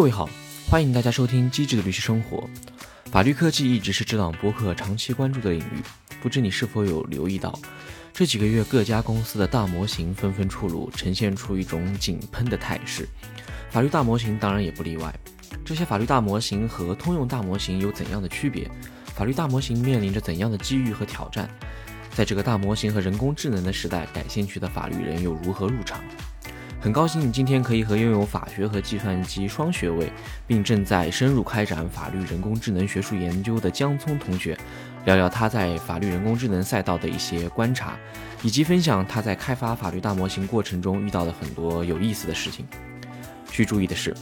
各位好，欢迎大家收听《机智的律师生活》。法律科技一直是这档播客长期关注的领域，不知你是否有留意到，这几个月各家公司的大模型纷纷出炉，呈现出一种井喷的态势。法律大模型当然也不例外。这些法律大模型和通用大模型有怎样的区别？法律大模型面临着怎样的机遇和挑战？在这个大模型和人工智能的时代，感兴趣的法律人又如何入场？很高兴今天可以和拥有法学和计算机双学位，并正在深入开展法律人工智能学术研究的江聪同学，聊聊他在法律人工智能赛道的一些观察，以及分享他在开发法律大模型过程中遇到的很多有意思的事情。需注意的是，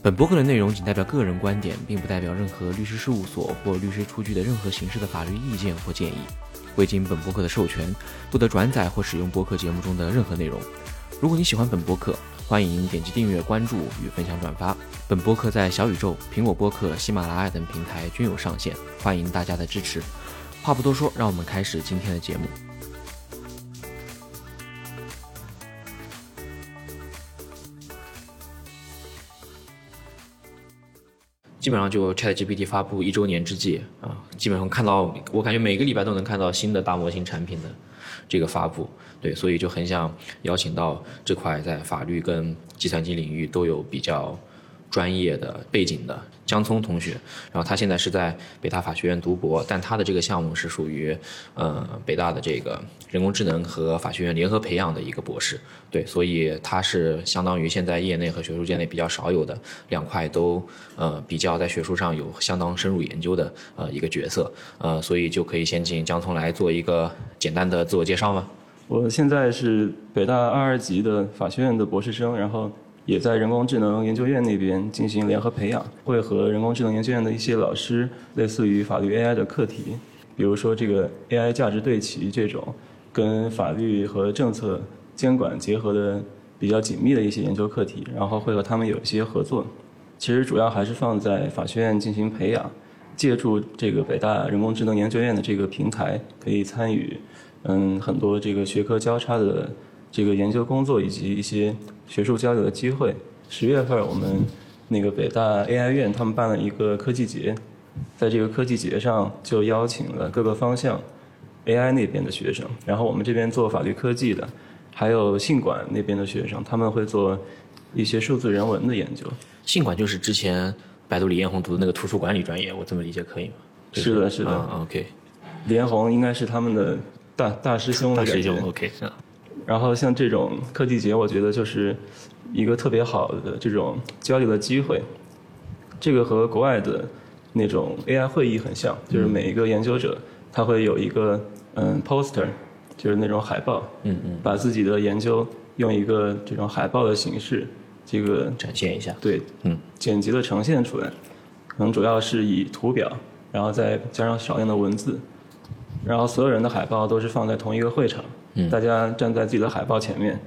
本博客的内容仅代表个人观点，并不代表任何律师事务所或律师出具的任何形式的法律意见或建议。未经本博客的授权，不得转载或使用博客节目中的任何内容。如果你喜欢本播客，欢迎点击订阅、关注与分享转发。本播客在小宇宙、苹果播客、喜马拉雅等平台均有上线，欢迎大家的支持。话不多说，让我们开始今天的节目。基本上就 ChatGPT 发布一周年之际啊，基本上看到我感觉每个礼拜都能看到新的大模型产品的这个发布，对，所以就很想邀请到这块在法律跟计算机领域都有比较。专业的背景的江聪同学，然后他现在是在北大法学院读博，但他的这个项目是属于呃北大的这个人工智能和法学院联合培养的一个博士，对，所以他是相当于现在业内和学术界内比较少有的两块都呃比较在学术上有相当深入研究的呃一个角色，呃，所以就可以先请江聪来做一个简单的自我介绍吗？我现在是北大二二级的法学院的博士生，然后。也在人工智能研究院那边进行联合培养，会和人工智能研究院的一些老师，类似于法律 AI 的课题，比如说这个 AI 价值对齐这种，跟法律和政策监管结合的比较紧密的一些研究课题，然后会和他们有一些合作。其实主要还是放在法学院进行培养，借助这个北大人工智能研究院的这个平台，可以参与嗯很多这个学科交叉的。这个研究工作以及一些学术交流的机会。十月份我们那个北大 AI 院他们办了一个科技节，在这个科技节上就邀请了各个方向 AI 那边的学生，然后我们这边做法律科技的，还有信管那边的学生，他们会做一些数字人文的研究。信管就是之前百度李彦宏读的那个图书管理专业，我这么理解可以吗？是的，是的。OK。李彦宏应该是他们的大大师兄大师兄 OK。然后像这种科技节，我觉得就是一个特别好的这种交流的机会。这个和国外的那种 AI 会议很像，就是每一个研究者他会有一个嗯 poster，就是那种海报，嗯嗯，把自己的研究用一个这种海报的形式，这个展现一下，对，嗯，简洁的呈现出来，可能主要是以图表，然后再加上少量的文字，然后所有人的海报都是放在同一个会场。大家站在自己的海报前面，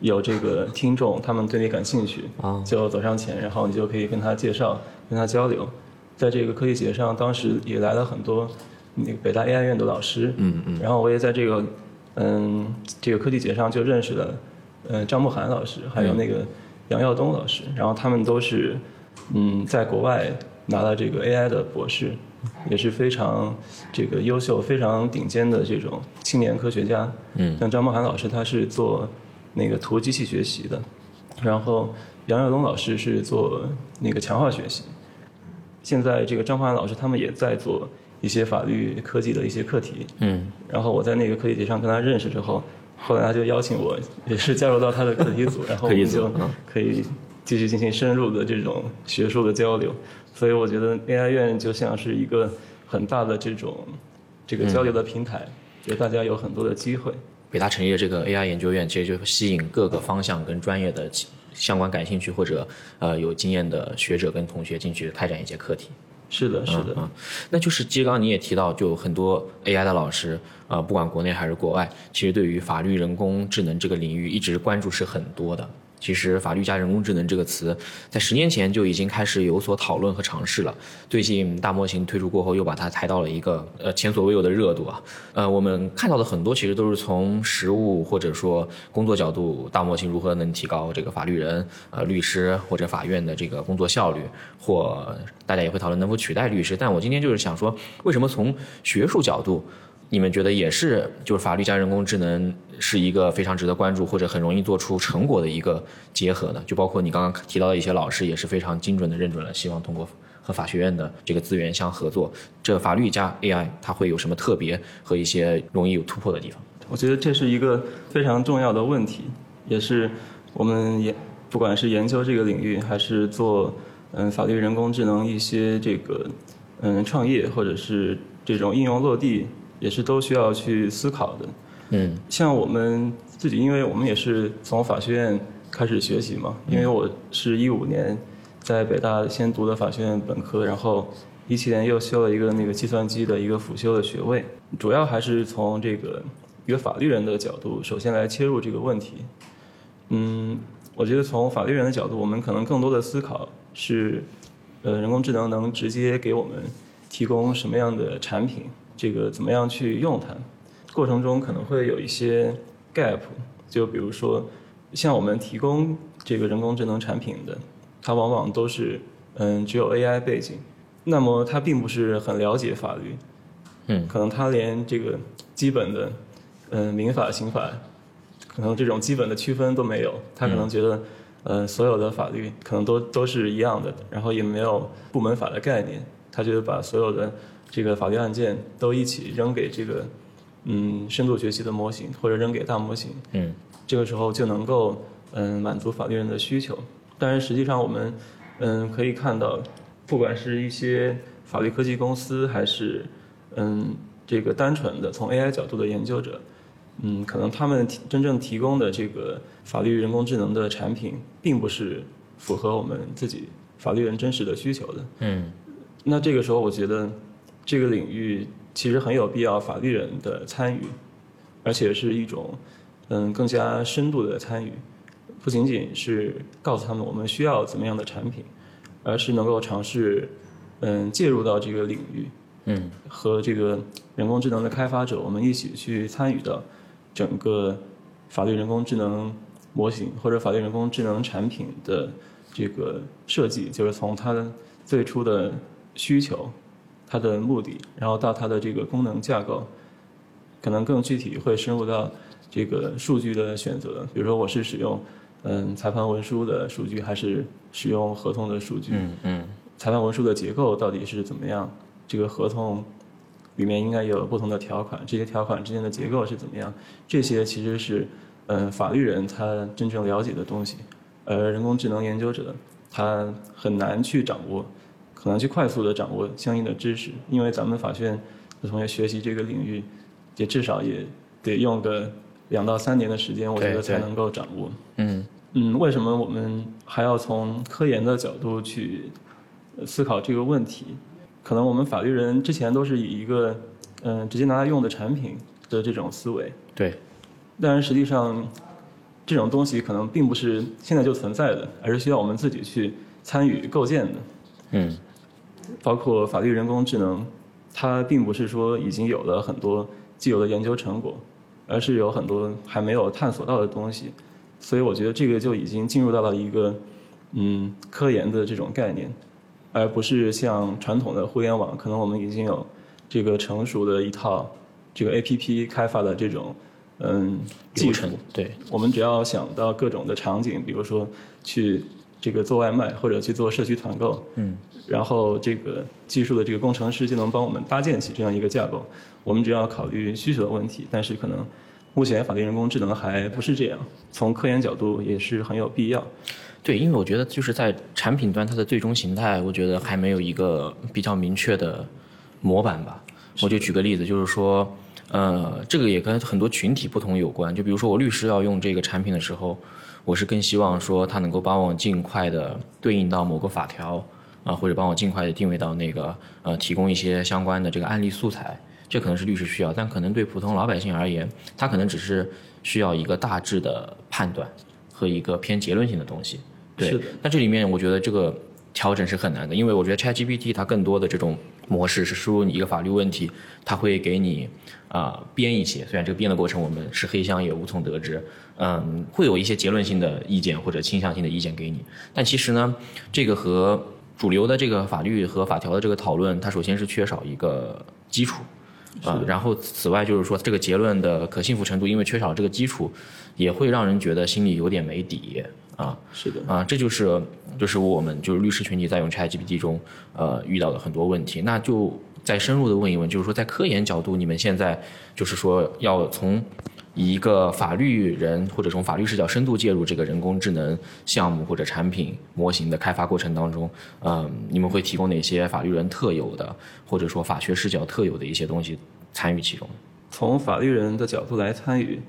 有这个听众，他们对你感兴趣，就走上前，然后你就可以跟他介绍，跟他交流。在这个科技节上，当时也来了很多那个北大 AI 院的老师，嗯嗯，然后我也在这个嗯这个科技节上就认识了嗯张慕涵老师，还有那个杨耀东老师，然后他们都是嗯在国外拿了这个 AI 的博士。也是非常这个优秀、非常顶尖的这种青年科学家。嗯，像张梦涵老师，他是做那个图机器学习的，然后杨耀东老师是做那个强化学习。现在这个张梦涵老师他们也在做一些法律科技的一些课题。嗯，然后我在那个课题节上跟他认识之后，后来他就邀请我也是加入到他的课题组，然后 我们就可以继续进行深入的这种学术的交流。所以我觉得 AI 院就像是一个很大的这种这个交流的平台，就大家有很多的机会。北大成立的这个 AI 研究院，其实就吸引各个方向跟专业的相关感兴趣或者呃有经验的学者跟同学进去开展一些课题。是的，是的。嗯，那就是其实刚刚你也提到，就很多 AI 的老师，呃，不管国内还是国外，其实对于法律人工智能这个领域一直关注是很多的。其实“法律加人工智能”这个词，在十年前就已经开始有所讨论和尝试了。最近大模型推出过后，又把它抬到了一个呃前所未有的热度啊。呃，我们看到的很多其实都是从实务或者说工作角度，大模型如何能提高这个法律人、呃律师或者法院的这个工作效率，或大家也会讨论能否取代律师。但我今天就是想说，为什么从学术角度？你们觉得也是，就是法律加人工智能是一个非常值得关注或者很容易做出成果的一个结合呢？就包括你刚刚提到的一些老师也是非常精准的认准了，希望通过和法学院的这个资源相合作。这法律加 AI 它会有什么特别和一些容易有突破的地方？我觉得这是一个非常重要的问题，也是我们研不管是研究这个领域，还是做嗯法律人工智能一些这个嗯创业或者是这种应用落地。也是都需要去思考的，嗯，像我们自己，因为我们也是从法学院开始学习嘛，因为我是一五年在北大先读的法学院本科，然后一七年又修了一个那个计算机的一个辅修的学位，主要还是从这个一个法律人的角度，首先来切入这个问题。嗯，我觉得从法律人的角度，我们可能更多的思考是，呃，人工智能能直接给我们提供什么样的产品。这个怎么样去用它？过程中可能会有一些 gap，就比如说，像我们提供这个人工智能产品的，它往往都是嗯只有 AI 背景，那么它并不是很了解法律，嗯，可能它连这个基本的嗯民法、刑法，可能这种基本的区分都没有，他可能觉得呃所有的法律可能都都是一样的，然后也没有部门法的概念，他就把所有的。这个法律案件都一起扔给这个，嗯，深度学习的模型，或者扔给大模型，嗯，这个时候就能够嗯满足法律人的需求。但是实际上我们嗯可以看到，不管是一些法律科技公司，还是嗯这个单纯的从 AI 角度的研究者，嗯，可能他们真正提供的这个法律人工智能的产品，并不是符合我们自己法律人真实的需求的。嗯，那这个时候我觉得。这个领域其实很有必要法律人的参与，而且是一种嗯更加深度的参与，不仅仅是告诉他们我们需要怎么样的产品，而是能够尝试嗯介入到这个领域，嗯和这个人工智能的开发者我们一起去参与到整个法律人工智能模型或者法律人工智能产品的这个设计，就是从它的最初的需求。它的目的，然后到它的这个功能架构，可能更具体会深入到这个数据的选择。比如说，我是使用嗯裁判文书的数据，还是使用合同的数据？嗯嗯。裁判文书的结构到底是怎么样？这个合同里面应该有不同的条款，这些条款之间的结构是怎么样？这些其实是嗯法律人他真正了解的东西，而人工智能研究者他很难去掌握。可能去快速的掌握相应的知识，因为咱们法学院的同学学习这个领域，也至少也得用个两到三年的时间，我觉得才能够掌握。嗯嗯，为什么我们还要从科研的角度去思考这个问题？可能我们法律人之前都是以一个嗯直接拿来用的产品的这种思维。对。但是实际上，这种东西可能并不是现在就存在的，而是需要我们自己去参与构建的。嗯。包括法律人工智能，它并不是说已经有了很多既有的研究成果，而是有很多还没有探索到的东西，所以我觉得这个就已经进入到了一个嗯科研的这种概念，而不是像传统的互联网，可能我们已经有这个成熟的一套这个 A P P 开发的这种嗯技术，对，我们只要想到各种的场景，比如说去这个做外卖或者去做社区团购，嗯。然后这个技术的这个工程师就能帮我们搭建起这样一个架构。我们只要考虑需求的问题，但是可能目前法律人工智能还不是这样。从科研角度也是很有必要。对，因为我觉得就是在产品端它的最终形态，我觉得还没有一个比较明确的模板吧。我就举个例子，就是说，呃，这个也跟很多群体不同有关。就比如说我律师要用这个产品的时候，我是更希望说它能够帮我尽快的对应到某个法条。啊，或者帮我尽快的定位到那个呃，提供一些相关的这个案例素材，这可能是律师需要，但可能对普通老百姓而言，他可能只是需要一个大致的判断，和一个偏结论性的东西。对那这里面我觉得这个调整是很难的，因为我觉得 ChatGPT 它更多的这种模式是输入你一个法律问题，它会给你啊、编一些，虽然这个编的过程我们是黑箱也无从得知，嗯，会有一些结论性的意见或者倾向性的意见给你，但其实呢，这个和主流的这个法律和法条的这个讨论，它首先是缺少一个基础。啊、然后此外就是说，这个结论的可信服程度，因为缺少这个基础，也会让人觉得心里有点没底啊。是的，啊，这就是就是我们就是律师群体在用 ChatGPT 中呃遇到的很多问题。那就再深入的问一问，就是说在科研角度，你们现在就是说要从一个法律人或者从法律视角深度介入这个人工智能项目或者产品模型的开发过程当中，呃，你们会提供哪些法律人特有的或者说法学视角特有的一些东西参与其中？从法律人的角度来参与，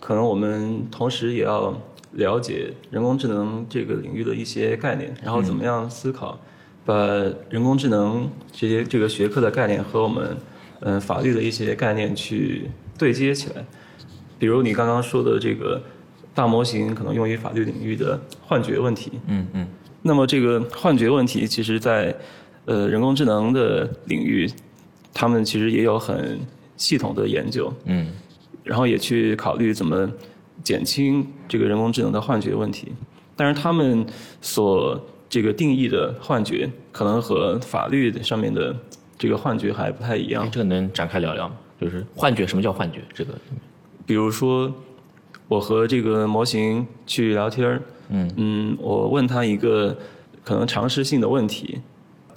可能我们同时也要了解人工智能这个领域的一些概念，然后怎么样思考，把人工智能这些这个学科的概念和我们嗯、呃法律的一些概念去对接起来。比如你刚刚说的这个大模型可能用于法律领域的幻觉问题，嗯嗯。那么这个幻觉问题，其实在呃人工智能的领域，他们其实也有很系统的研究，嗯然后也去考虑怎么减轻这个人工智能的幻觉问题。但是他们所这个定义的幻觉，可能和法律上面的这个幻觉还不太一样哎，。这个能展开聊聊吗？就是幻觉，什么叫幻觉？这个比如说，我和这个模型去聊天儿，嗯我问他一个可能常识性的问题，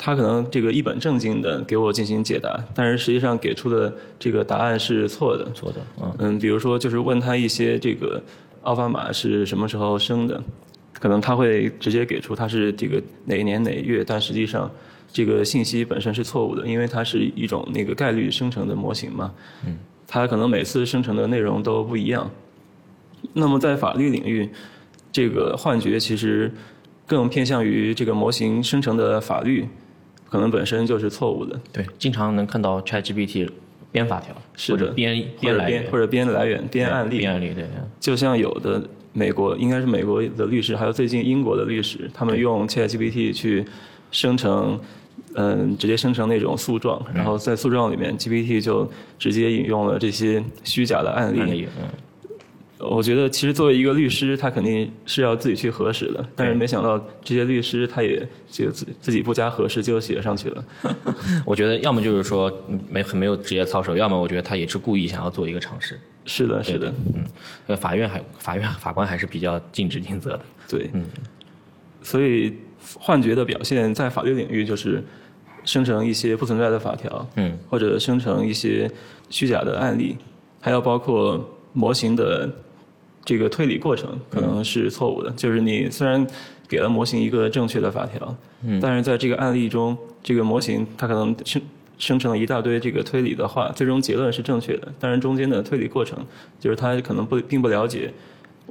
他可能这个一本正经的给我进行解答，但是实际上给出的这个答案是错的。错的，嗯嗯，比如说就是问他一些这个奥巴马是什么时候生的，可能他会直接给出他是这个哪一年哪月，但实际上这个信息本身是错误的，因为它是一种那个概率生成的模型嘛。嗯，它可能每次生成的内容都不一样。那么在法律领域，这个幻觉其实更偏向于这个模型生成的法律，可能本身就是错误的。对，经常能看到 ChatGPT 编法条，是的。或者编编来源，或者编来源、编案例、编案例，对，就像有的美国应该是美国的律师，还有最近英国的律师，他们用 ChatGPT 去生成，嗯，直接生成那种诉状，然后在诉状里面，GPT 就直接引用了这些虚假的案例。案例，嗯，我觉得其实作为一个律师，他肯定是要自己去核实的，但是没想到这些律师他也就自自己不加核实就写上去了。我觉得要么就是说嗯没很没有职业操守，要么我觉得他也是故意想要做一个尝试。是的，是的，嗯，呃，法院还法院法官还是比较尽职尽责的。对，嗯所以幻觉的表现在法律领域就是生成一些不存在的法条，嗯，或者生成一些虚假的案例，还有包括模型的这个推理过程可能是错误的，就是你虽然给了模型一个正确的法条，嗯，但是在这个案例中，这个模型它可能生生成了一大堆这个推理的话，最终结论是正确的，但是中间的推理过程，就是它可能不并不了解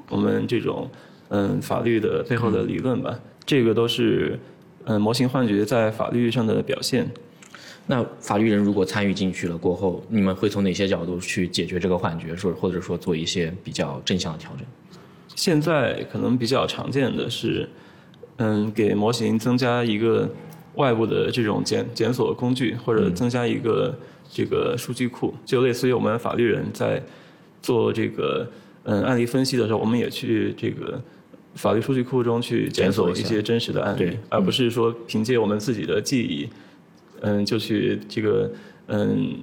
我们这种嗯法律的背后的理论吧，这个都是嗯模型幻觉在法律上的表现。那法律人如果参与进去了过后，你们会从哪些角度去解决这个幻觉，说或者说做一些比较正向的调整？现在可能比较常见的是，嗯，给模型增加一个外部的这种检检索工具，或者增加一个这个数据库，就类似于我们法律人在做这个嗯案例分析的时候，我们也去这个法律数据库中去检索一些真实的案例，而不是说凭借我们自己的记忆，嗯，就去这个嗯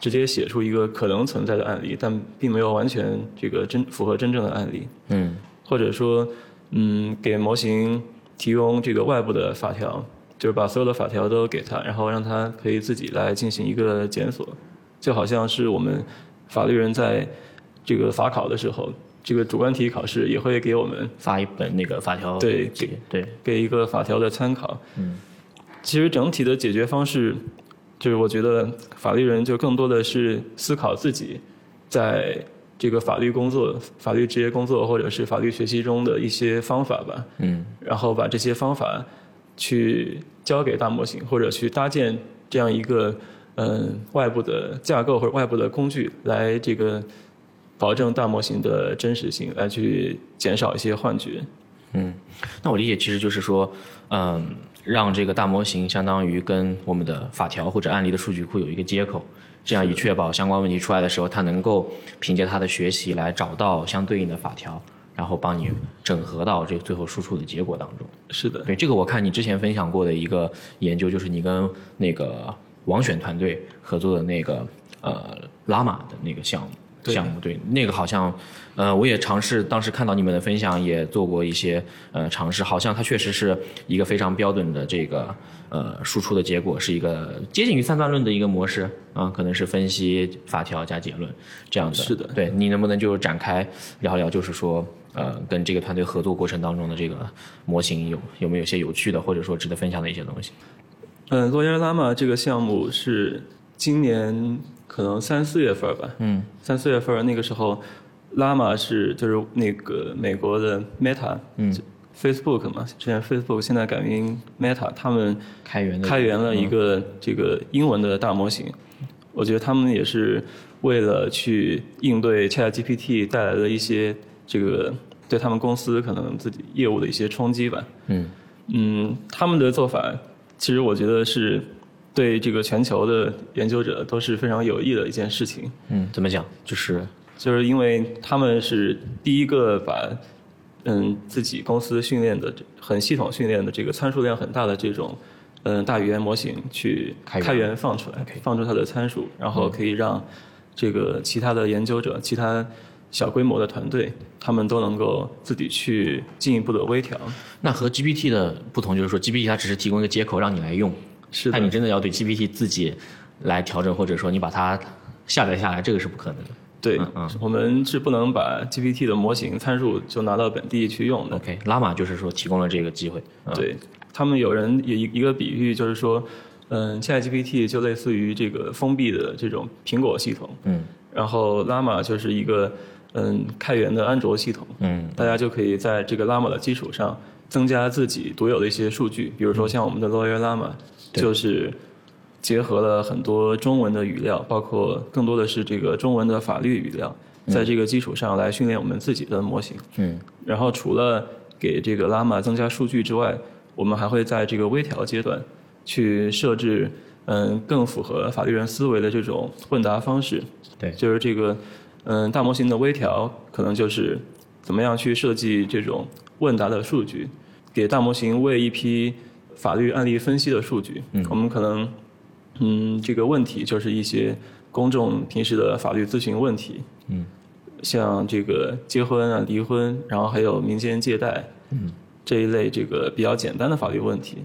直接写出一个可能存在的案例，但并没有完全这个真符合真正的案例。嗯或者说，嗯，给模型提供这个外部的法条，就是把所有的法条都给他，然后让他可以自己来进行一个检索，就好像是我们法律人在这个法考的时候，这个主观题考试也会给我们发一本那个法条对给对，给一个法条的参考。嗯，其实整体的解决方式，就是我觉得法律人就更多的是思考自己在这个法律工作、法律职业工作或者是法律学习中的一些方法吧，嗯。然后把这些方法去交给大模型，或者去搭建这样一个嗯外部的架构或者外部的工具来这个保证大模型的真实性，来去减少一些幻觉。嗯，那我理解其实就是说，嗯，让这个大模型相当于跟我们的法条或者案例的数据库有一个接口，这样以确保相关问题出来的时候，它能够凭借它的学习来找到相对应的法条，然后帮你整合到这个最后输出的结果当中。是的，对这个我看你之前分享过的一个研究，就是你跟那个王选团队合作的那个呃拉玛的那个项目。对项目对那个好像，呃，我也尝试，当时看到你们的分享，也做过一些呃尝试，好像它确实是一个非常标准的这个呃输出的结果，是一个接近于三段论的一个模式啊，可能是分析法条加结论这样的。是的对你能不能就展开聊聊，就是说呃跟这个团队合作过程当中的这个模型有有没有一些有趣的或者说值得分享的一些东西？嗯，Lawyer Llama 这个项目是今年可能三四月份吧，嗯三四月份那个时候，Llama 是就是那个美国的 Meta，嗯，Facebook 嘛，之前 Facebook 现在改名 Meta，他们开源的开源了一个这个英文的大模型，我觉得他们也是为了去应对 ChatGPT 带来的一些这个对他们公司可能自己业务的一些冲击吧。嗯嗯，他们的做法其实我觉得是对这个全球的研究者都是非常有益的一件事情。嗯，怎么讲？就是就是因为他们是第一个把嗯自己公司训练的很系统训练的这个参数量很大的这种嗯大语言模型去开源放出来 OK 放出它的参数，然后可以让这个其他的研究者、其他小规模的团队，他们都能够自己去进一步的微调。那和 GPT 的不同就是说，GPT 它只是提供一个接口让你来用，是的但你真的要对 GPT 自己来调整，或者说你把它下载下来，这个是不可能的。对我们是不能把 GPT 的模型参数就拿到本地去用的。OK，拉玛就是说提供了这个机会。嗯、，对他们有人也一一个比喻，就是说，嗯，ChatGPT 就类似于这个封闭的这种苹果系统，嗯。然后 Llama 就是一个嗯开源的安卓系统，嗯。大家就可以在这个 Llama 的基础上增加自己独有的一些数据，比如说像我们的 Lawyer Llama，对。就是结合了很多中文的语料，包括更多的是这个中文的法律语料，在这个基础上来训练我们自己的模型。嗯然后除了给这个 Llama 增加数据之外，我们还会在这个微调阶段去设置，嗯，更符合法律人思维的这种问答方式。对就是这个，嗯，大模型的微调可能就是怎么样去设计这种问答的数据，给大模型喂一批法律案例分析的数据。嗯我们可能，嗯，这个问题就是一些公众平时的法律咨询问题。嗯像这个结婚啊、离婚，然后还有民间借贷嗯这一类这个比较简单的法律问题，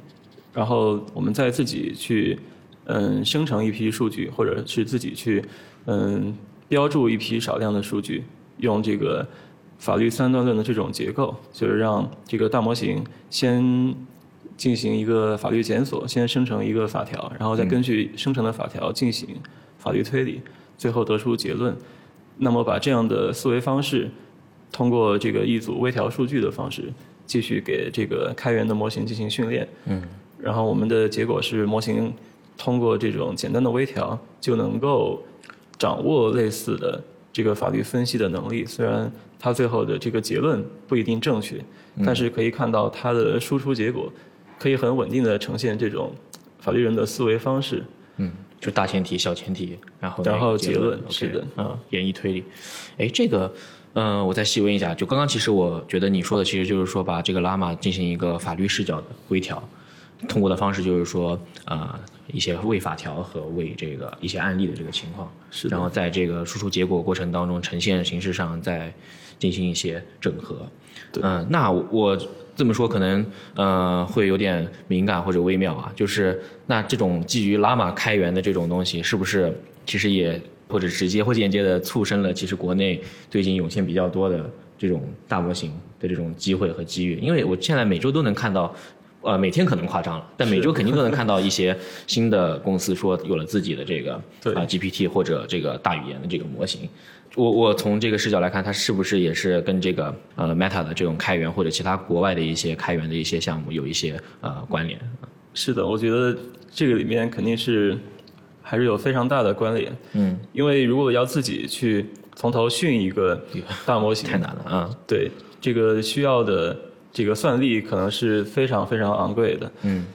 然后我们再自己去嗯生成一批数据，或者是自己去嗯标注一批少量的数据，用这个法律三段论的这种结构，就是让这个大模型先进行一个法律检索，先生成一个法条，然后再根据生成的法条进行法律推理，最后得出结论。那么把这样的思维方式，通过这个一组微调数据的方式，继续给这个开源的模型进行训练。嗯然后我们的结果是，模型通过这种简单的微调，就能够掌握类似的这个法律分析的能力。虽然它最后的这个结论不一定正确，但是可以看到它的输出结果可以很稳定的呈现这种法律人的思维方式。嗯，就大前提、小前提，然后然后结论是的，嗯，演绎推理。哎，这个，嗯、我再细问一下，就刚刚其实我觉得你说的其实就是说把这个拉玛进行一个法律视角的微调，通过的方式就是说，呃，一些为法条和为这个一些案例的这个情况，是的然后在这个输出结果过程当中呈现形式上再进行一些整合。对嗯、那我这么说可能呃会有点敏感或者微妙啊，就是那这种基于拉玛开源的这种东西，是不是其实也或者直接或间接的促生了其实国内最近涌现比较多的这种大模型的这种机会和机遇？因为我现在每周都能看到。呃，每天可能夸张了，但每周肯定都能看到一些新的公司说有了自己的这个对啊、GPT 或者这个大语言的这个模型。我我从这个视角来看，它是不是也是跟这个呃 Meta 的这种开源或者其他国外的一些开源的一些项目有一些呃关联？是的，我觉得这个里面肯定是还是有非常大的关联。嗯因为如果要自己去从头训一个大模型，太难了啊！对，这个需要的这个算力可能是非常非常昂贵的。嗯。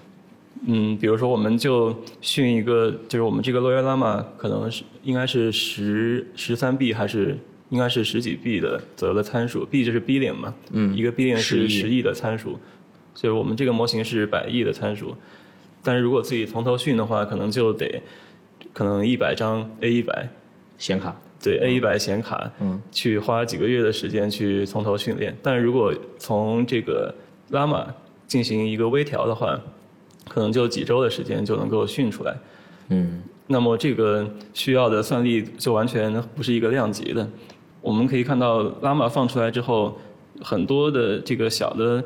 嗯，比如说我们就训一个，就是我们这个洛约拉玛可能是应该是十十三 B 还是应该是十几 B 的左右的参数，B 就是 billion 嘛，嗯一个 billion 是十亿的参数，所以我们这个模型是百亿的参数，但是如果自己从头训的话，可能就得可能一百张 A 一百，显卡，对 A 一百显卡，嗯，去花几个月的时间去从头训练。但如果从这个拉玛进行一个微调的话，可能就几周的时间就能够训出来。嗯那么这个需要的算力就完全不是一个量级的。我们可以看到拉玛放出来之后，很多的这个小的，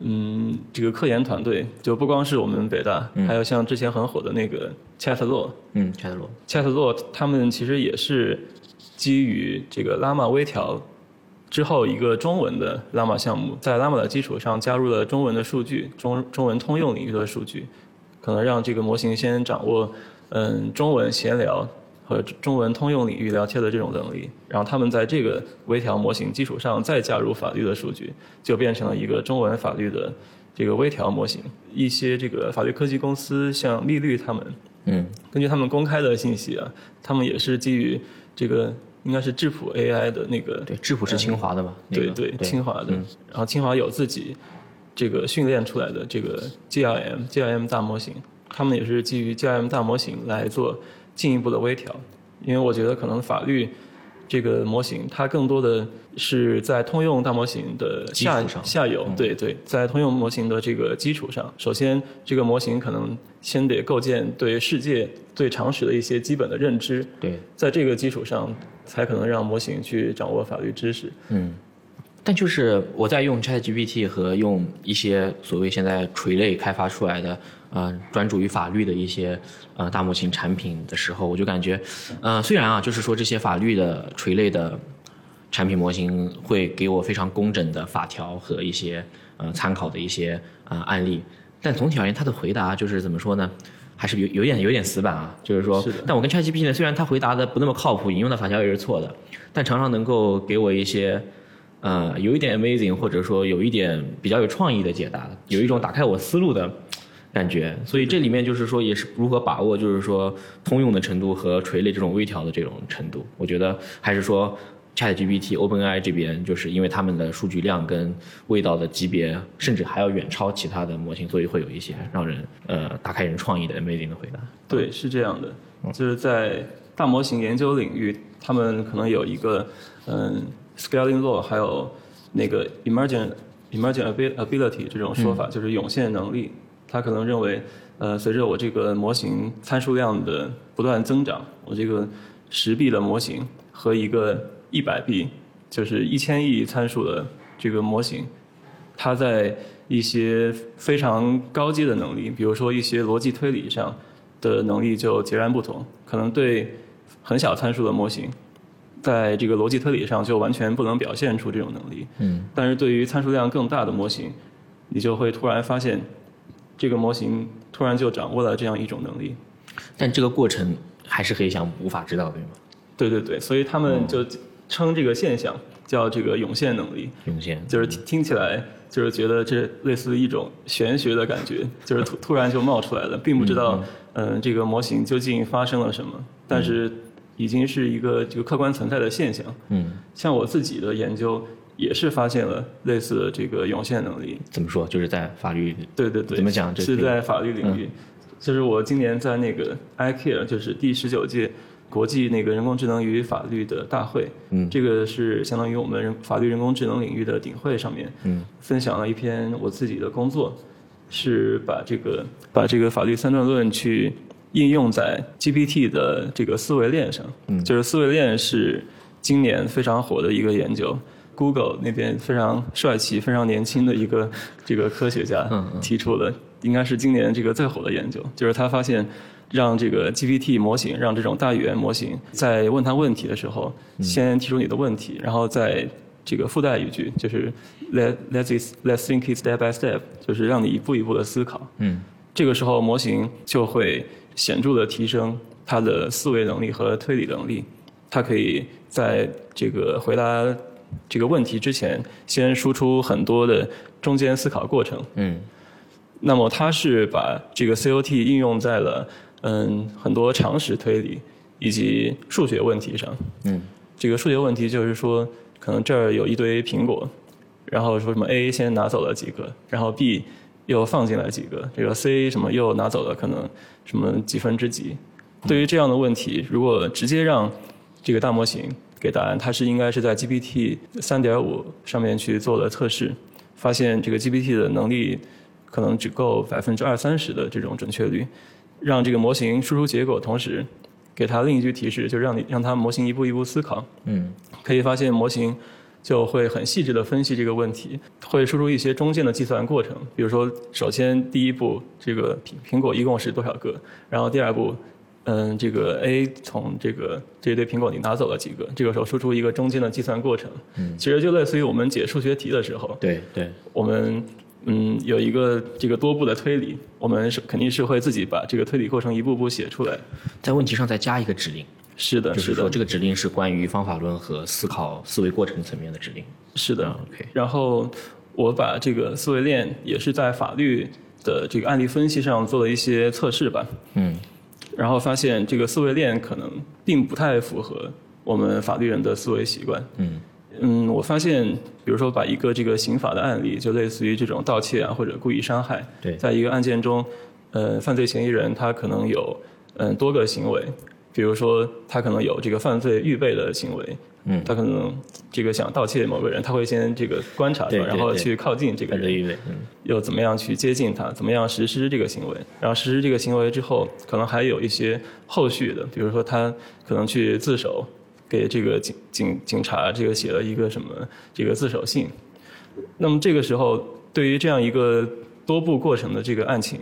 嗯，这个科研团队就不光是我们北大，还有像之前很火的那个 Chatlaw，嗯，拆得罗，Chatlaw 他们其实也是基于这个拉玛微调之后一个中文的拉玛项目，在拉玛的基础上加入了中文的数据，中中文通用领域的数据，可能让这个模型先掌握嗯中文闲聊和中文通用领域聊天的这种能力，然后他们在这个微调模型基础上再加入法律的数据，就变成了一个中文法律的这个微调模型。一些这个法律科技公司，像利率他们。嗯根据他们公开的信息啊，他们也是基于这个应该是质朴 AI 的那个对，质朴是清华的吧？那个对对清华的，然后清华有自己这个训练出来的这个 GRM 大模型，他们也是基于 GRM 大模型来做进一步的微调，因为我觉得可能法律这个模型它更多的是在通用大模型的下下游，对对，在通用模型的这个基础上，首先这个模型可能先得构建对世界对常识的一些基本的认知，对，在这个基础上才可能让模型去掌握法律知识。嗯。但就是我在用 ChatGPT 和用一些所谓现在垂类开发出来的，呃，专注于法律的一些呃大模型产品的时候，我就感觉，呃，虽然啊，就是说这些法律的垂类的产品模型会给我非常工整的法条和一些呃参考的一些呃案例，但总体而言，它的回答就是怎么说呢？还是有有点有点死板啊，就是说是，但我跟 ChatGPT 呢，虽然它回答的不那么靠谱，引用的法条也是错的，但常常能够给我一些呃有一点 amazing，或者说有一点比较有创意的解答，有一种打开我思路的感觉。所以这里面就是说，也是如何把握，就是说通用的程度和垂类这种微调的这种程度。我觉得还是说 ChatGPT、OpenAI 这边，就是因为他们的数据量跟味道的级别，甚至还要远超其他的模型，所以会有一些让人呃打开人创意的 amazing 的回答。对，是这样的，就是在大模型研究领域，他们可能有一个嗯 scaling law，还有那个 emergent emergent abil- ability 这种说法，就是涌现能力。他可能认为，呃，随着我这个模型参数量的不断增长，我这个十 B 的模型和一个一百 B，就是一千亿参数的这个模型，它在一些非常高阶的能力，比如说一些逻辑推理上的能力就截然不同。可能对很小参数的模型，在这个逻辑推理上就完全不能表现出这种能力。嗯，但是对于参数量更大的模型，你就会突然发现，这个模型突然就掌握了这样一种能力。但这个过程还是黑想无法知道，对吗？对对对，所以他们就称这个现象叫这个涌现能力。涌现就是听听起来就是觉得这类似一种玄学的感觉，就是突突然就冒出来了，并不知道嗯、这个模型究竟发生了什么，但是已经是一个这个客观存在的现象。嗯，像我自己的研究也是发现了类似的这个涌现能力。怎么说？就是在法律对对对，怎么讲这是在法律领域，就是我今年在那个 iCare，就是第十九届国际那个人工智能与法律的大会，嗯。这个是相当于我们人法律人工智能领域的顶会上面，嗯，分享了一篇我自己的工作，是把这个把这个法律三段论去应用在 GPT 的这个思维链上，嗯。就是思维链是今年非常火的一个研究。Google 那边非常帅气、非常年轻的一个这个科学家提出的，应该是今年这个最火的研究，就是他发现让这个 GPT 模型，让这种大语言模型在问他问题的时候，嗯先提出你的问题，然后再这个附带一句，就是 Let Let's Let's think it step by step，就是让你一步一步的思考。嗯这个时候模型就会显著的提升它的思维能力和推理能力。它可以在这个回答这个问题之前，先输出很多的中间思考过程。嗯那么它是把这个 COT 应用在了嗯很多常识推理以及数学问题上。嗯这个数学问题就是说，可能这儿有一堆苹果，然后说什么 A 先拿走了几个，然后 B 又放进来几个，这个 C 什么又拿走了可能什么几分之几。对于这样的问题，如果直接让这个大模型给答案，它是应该是在 GPT 三点五上面去做了测试，发现这个 GPT 的能力可能只够百分之二三十的这种准确率，让这个模型输出结果，同时给它另一句提示，就让你让它模型一步一步思考。嗯可以发现模型就会很细致的分析这个问题，会输出一些中间的计算过程。比如说，首先第一步，这个苹苹果一共是多少个？然后第二步，嗯，这个 A 从这个这一堆苹果里拿走了几个？这个时候输出一个中间的计算过程。嗯，其实就类似于我们解数学题的时候，对对，我们嗯有一个这个多步的推理，我们是肯定是会自己把这个推理过程一步步写出来。在问题上再加一个指令，是的，就是说的，这个指令是关于方法论和思考思维过程层面的指令。是的。啊 OK，然后我把这个思维链也是在法律的这个案例分析上做了一些测试吧，嗯然后发现这个思维链可能并不太符合我们法律人的思维习惯。嗯嗯，我发现，比如说把一个这个刑法的案例，就类似于这种盗窃啊或者故意伤害，对在一个案件中，呃，犯罪嫌疑人他可能有嗯多个行为，比如说他可能有这个犯罪预备的行为，嗯，他可能这个想盗窃某个人，他会先这个观察他，然后去靠近这个人，犯罪预备，嗯又怎么样去接近他，怎么样实施这个行为，然后实施这个行为之后，可能还有一些后续的，比如说他可能去自首，给这个警警警察这个写了一个什么这个自首信，那么这个时候对于这样一个多步过程的这个案情，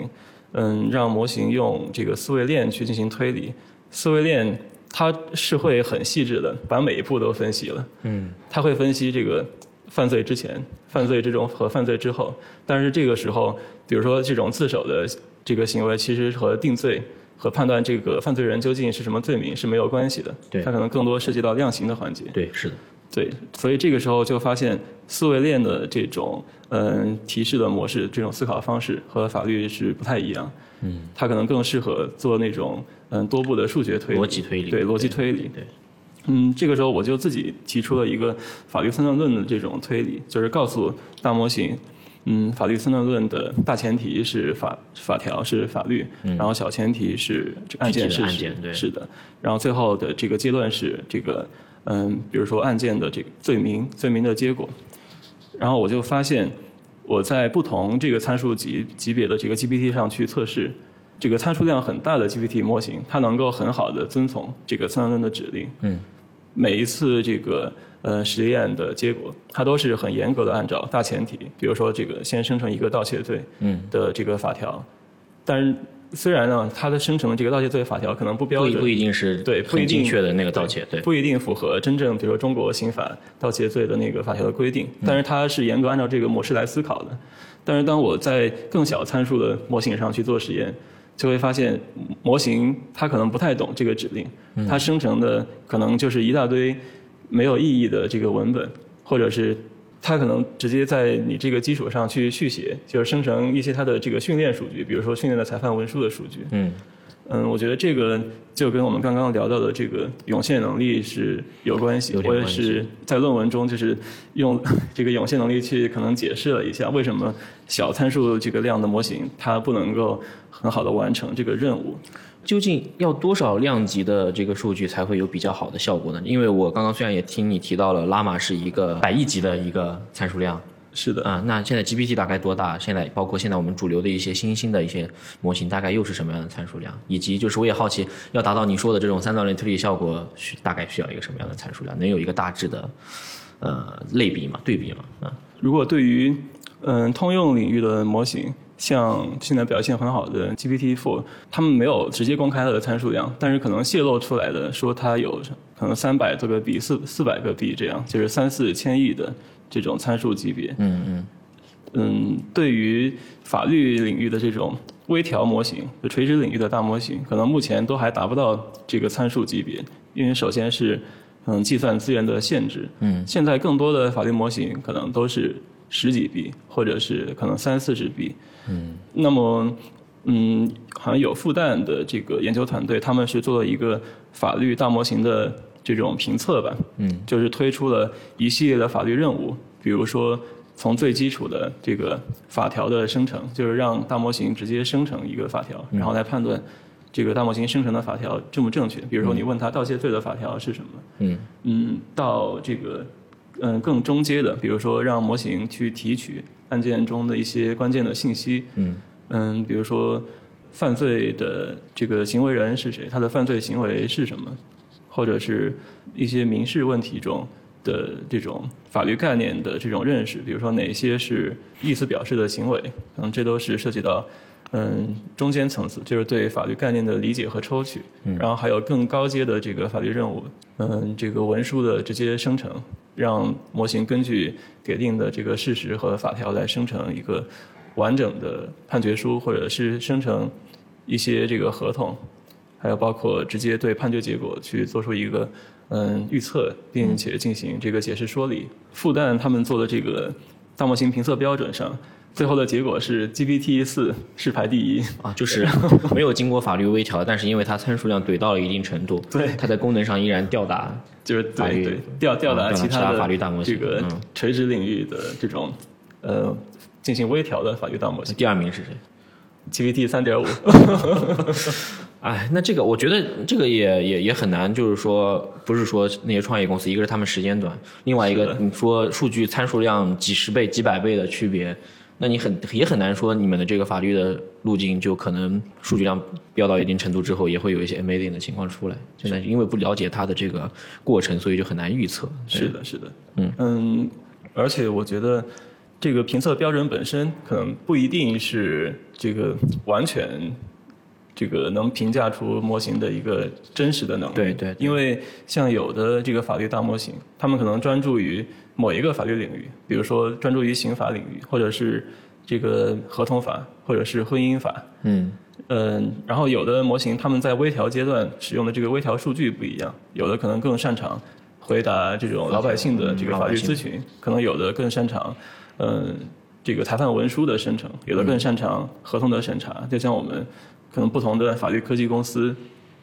嗯，让模型用这个思维链去进行推理，思维链它是会很细致的把每一步都分析了。嗯。它会分析这个犯罪之前、犯罪之中和犯罪之后，但是这个时候，比如说这种自首的这个行为，其实和定罪和判断这个犯罪人究竟是什么罪名是没有关系的。对它可能更多涉及到量刑的环节。对，是的，对，所以这个时候就发现思维链的这种嗯提示的模式，这种思考方式和法律是不太一样。嗯，它可能更适合做那种嗯多步的数学推理、逻辑推理，对逻辑推理。对，嗯，这个时候我就自己提出了一个法律三段论的这种推理，就是告诉大模型，嗯，法律三段论的大前提是法法条是法律，然后小前提是这个案件嗯具体事实，的案件对。是的，然后最后的这个结论是这个，嗯，比如说案件的这个罪名罪名的结果，然后我就发现我在不同这个参数级级别的这个 GPT 上去测试。这个参数量很大的 GPT 模型，它能够很好的遵从这个三段论的指令，嗯。每一次这个呃实验的结果，它都是很严格的按照大前提，比如说这个先生成一个盗窃罪嗯，的这个法条，但是虽然呢，它的生成的这个盗窃罪法条可能不标准，不一不一定是对不一定确的那个盗窃，对，不一定符合真正比如说中国刑法盗窃罪的那个法条的规定，但是它是严格按照这个模式来思考的。但是当我在更小参数的模型上去做实验，就会发现模型它可能不太懂这个指令，它生成的可能就是一大堆没有意义的这个文本，或者是它可能直接在你这个基础上去续写，就是生成一些它的这个训练数据，比如说训练的裁判文书的数据。嗯嗯，我觉得这个就跟我们刚刚聊到的这个涌现能力是有关系。关系是在论文中就是用这个涌现能力去可能解释了一下为什么小参数这个量的模型它不能够很好的完成这个任务。究竟要多少量级的这个数据才会有比较好的效果呢？因为我刚刚虽然也听你提到了拉玛是一个百亿级的一个参数量是的，啊，那现在 GPT 大概多大？现在包括现在我们主流的一些新兴的一些模型，大概又是什么样的参数量？以及就是我也好奇，要达到你说的这种三段论推理效果，需大概需要一个什么样的参数量？能有一个大致的呃类比吗？对比嘛？啊，如果对于嗯通用领域的模型，像现在表现很好的 GPT-4，他们没有直接公开它的参数量，但是可能泄露出来的说它有可能三百多个 B、四四百个 B 这样，就是三四千亿的这种参数级别。嗯嗯嗯，对于法律领域的这种微调模型，就垂直领域的大模型，可能目前都还达不到这个参数级别，因为首先是嗯计算资源的限制。嗯，现在更多的法律模型可能都是十几币或者是可能三四十币。嗯，那么嗯，好像有复旦的这个研究团队，他们是做了一个法律大模型的这种评测吧。嗯，就是推出了一系列的法律任务，比如说从最基础的这个法条的生成，就是让大模型直接生成一个法条，然后来判断这个大模型生成的法条正不正确。比如说你问他盗窃罪的法条是什么，嗯嗯，到这个嗯更中阶的，比如说让模型去提取案件中的一些关键的信息，嗯。嗯，比如说犯罪的这个行为人是谁，他的犯罪行为是什么，或者是一些民事问题中的这种法律概念的这种认识，比如说哪些是意思表示的行为，嗯这都是涉及到嗯中间层次，就是对法律概念的理解和抽取，然后还有更高阶的这个法律任务，嗯，这个文书的直接生成，让模型根据给定的这个事实和法条来生成一个完整的判决书，或者是生成一些这个合同，还有包括直接对判决结果去做出一个嗯预测，并且进行这个解释说理。复旦他们做的这个大模型评测标准上，最后的结果是 GPT 四是排第一。啊，就是没有经过法律微调，但是因为它参数量怼到了一定程度，对它在功能上依然吊打。就是对对吊吊打嗯其他的法律大模型这个嗯垂直领域的这种呃进行微调的法律大模型第二名是谁？GPT 三点五。哎，那这个我觉得这个也也也很难，就是说不是说那些创业公司，一个是他们时间短，另外一个你说数据参数量几十倍、几百倍的区别，那你很也很难说你们的这个法律的路径就可能数据量飙到一定程度之后，也会有一些 amazing 的情况出来。现在因为不了解它的这个过程，所以就很难预测。是的，是的，嗯嗯，而且我觉得这个评测标准本身可能不一定是这个完全这个能评价出模型的一个真实的能力。对对对因为像有的这个法律大模型，他们可能专注于某一个法律领域，比如说专注于刑法领域，或者是这个合同法，或者是婚姻法。嗯嗯，然后有的模型他们在微调阶段使用的这个微调数据不一样，有的可能更擅长回答这种老百姓的这个法律咨询，可能有的更擅长，嗯，这个裁判文书的生成，有的更擅长合同的审查。就像我们可能不同的法律科技公司，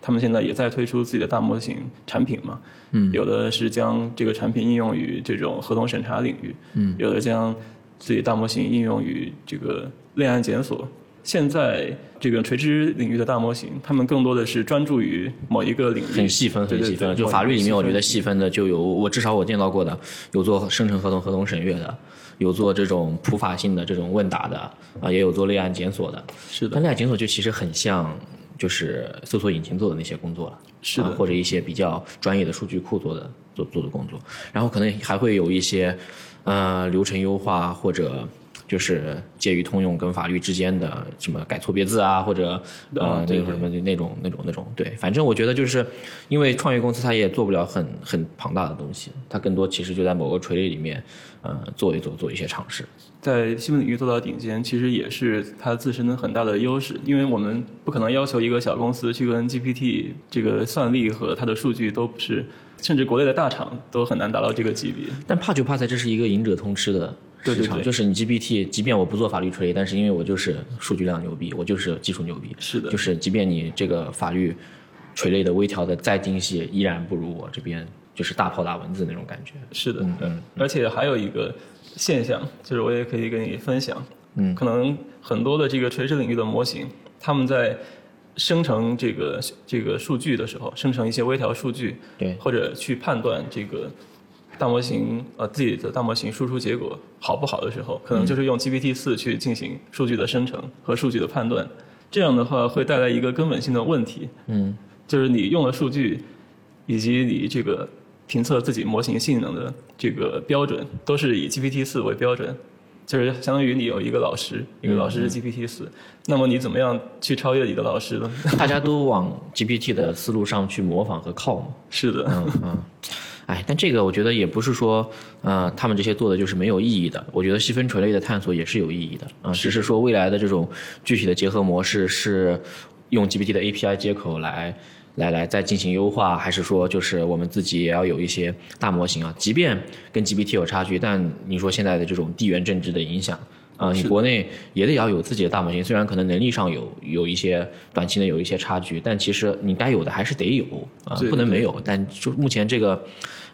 他们现在也在推出自己的大模型产品嘛，嗯。有的是将这个产品应用于这种合同审查领域，嗯。有的将自己大模型应用于这个类案检索。现在这个垂直领域的大模型，他们更多的是专注于某一个领域，很细分，很细分。就法律里面，我觉得细细分的就有，我至少我见到过的，有做生成合同、合同审阅的，有做这种普法性的这种问答的，啊，也有做类案检索的。是的但，类案检索就其实很像，就是搜索引擎做的那些工作了。是的啊或者一些比较专业的数据库做的做做的工作，然后可能还会有一些呃流程优化或者就是介于通用跟法律之间的什么改错别字啊，或者呃那个什么那种那种那种对，反正我觉得就是因为创业公司它也做不了很很庞大的东西，它更多其实就在某个垂类里面呃做一做做一些尝试。在新闻领域做到顶尖，其实也是它自身的很大的优势，因为我们不可能要求一个小公司去跟 GPT 这个算力和它的数据都不是，甚至国内的大厂都很难达到这个级别。但怕就怕在这是一个赢者通吃的市场，对。对对就是你 GPT，即便我不做法律垂类，但是因为我就是数据量牛逼，我就是技术牛逼，是的。就是即便你这个法律垂类的微调的再精细，依然不如我这边就是大炮打蚊子那种感觉。是的，嗯嗯。而且还有一个现象，就是我也可以跟你分享，嗯。可能很多的这个垂直领域的模型，他们在生成这个这个数据的时候，生成一些微调数据，对。或者去判断这个大模型呃自己的大模型输出结果好不好的时候，可能就是用 GPT 四去进行数据的生成和数据的判断，这样的话会带来一个根本性的问题，嗯。就是你用的数据，以及你这个评测自己模型性能的这个标准，都是以 GPT 四为标准，就是相当于你有一个老师，一个老师是 GPT 四、那么你怎么样去超越你的老师呢？大家都往 GPT 的思路上去模仿和靠嘛。是的，嗯嗯，哎，但这个我觉得也不是说，呃，他们这些做的就是没有意义的。我觉得细分垂类的探索也是有意义的，啊、只是说未来的这种具体的结合模式是用 GPT 的 API 接口来。来来再进行优化，还是说就是我们自己也要有一些大模型啊？即便跟 GPT 有差距，但你说现在的这种地缘政治的影响啊、你国内也得要有自己的大模型，虽然可能能力上有有一些短期内有一些差距，但其实你该有的还是得有啊、不能没有。但就目前这个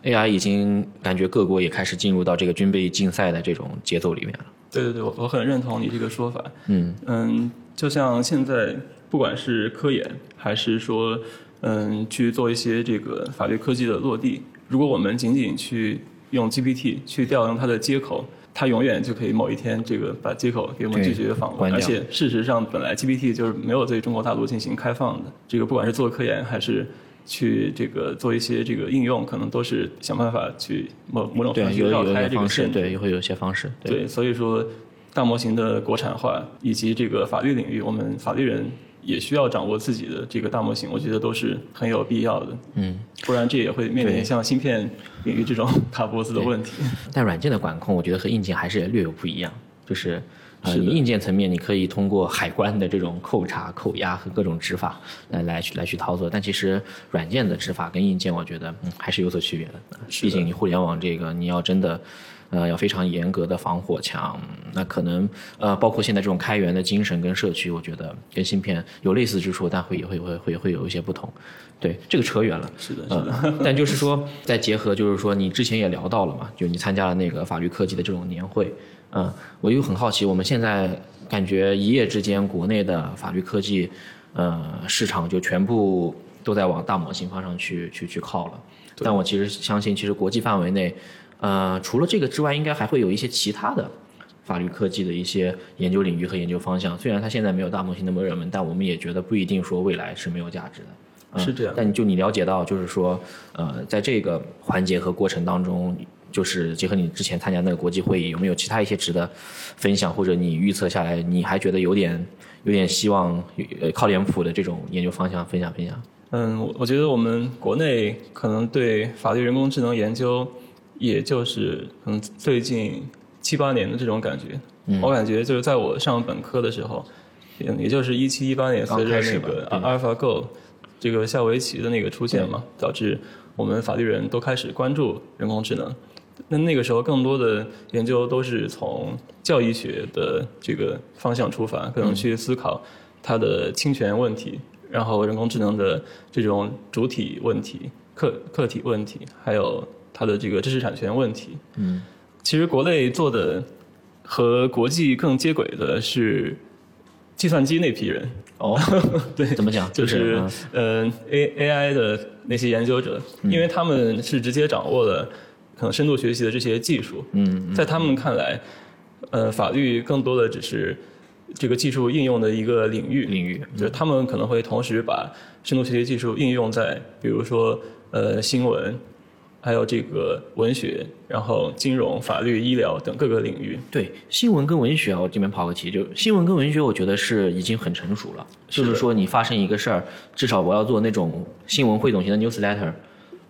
AI 已经感觉各国也开始进入到这个军备竞赛的这种节奏里面了。对对对，我我很认同你这个说法。嗯嗯，就像现在不管是科研还是说嗯去做一些这个法律科技的落地，如果我们仅仅去用 GPT 去调用它的接口。它永远就可以某一天这个把接口给我们拒绝访问，而且事实上本来 GPT 就是没有对中国大陆进行开放的。这个不管是做科研还是去这个做一些这个应用，可能都是想办法去某某种对，方式绕开这个限制。对，会有一些方式，对，所以说大模型的国产化以及这个法律领域，我们法律人也需要掌握自己的这个大模型，我觉得都是很有必要的。嗯。不然这也会面临像芯片领域这种卡脖子的问题。但软件的管控，我觉得和硬件还是略有不一样，就是。呃，是的你硬件层面，你可以通过海关的这种扣查、扣押和各种执法来来去来去操作，但其实软件的执法跟硬件，我觉得嗯还是有所区别的。毕竟你互联网这个，你要真的，呃，要非常严格的防火墙，那可能呃，包括现在这种开源的精神跟社区，我觉得跟芯片有类似之处，但会也会会会会有一些不同。对，这个扯远了。是的，是呃的，，但就是说，再结合，就是说，你之前也聊到了嘛，就你参加了那个法律科技的这种年会，嗯，我又很好奇，我们现在感觉一夜之间，国内的法律科技，呃，市场就全部都在往大模型方向去去去靠了。但我其实相信，其实国际范围内，呃，除了这个之外，应该还会有一些其他的法律科技的一些研究领域和研究方向。虽然它现在没有大模型那么热门，但我们也觉得不一定说未来是没有价值的。嗯是这样但就你了解到，就是说，呃，在这个环节和过程当中，就是结合你之前参加那个国际会议，有没有其他一些值得分享，或者你预测下来，你还觉得有点有点希望，呃，靠脸谱的这种研究方向分享分享？嗯，我我觉得我们国内可能对法律人工智能研究，也就是可能最近七八年的这种感觉。嗯我感觉就是在我上本科的时候，也也就是一七一八年，随着那个对 AlphaGo 这个下围棋的那个出现嘛，导致我们法律人都开始关注人工智能。那那个时候，更多的研究都是从教育学的这个方向出发，可能去思考它的侵权问题，然后人工智能的这种主体问题、客客体问题，还有它的这个知识产权问题。嗯，其实国内做的和国际更接轨的是计算机那批人，哦，对，怎么讲？就是嗯呃 A A I 的那些研究者，因为他们是直接掌握了可能深度学习的这些技术，嗯在他们看来，呃，法律更多的只是这个技术应用的一个领域，领域就是他们可能会同时把深度学习技术应用在，比如说呃新闻，还有这个文学，然后金融、法律、医疗等各个领域。对新闻跟文学啊，我这边跑个题，就新闻跟文学，我觉得是已经很成熟了。是就是说，你发生一个事儿，至少我要做那种新闻汇总型的 newsletter，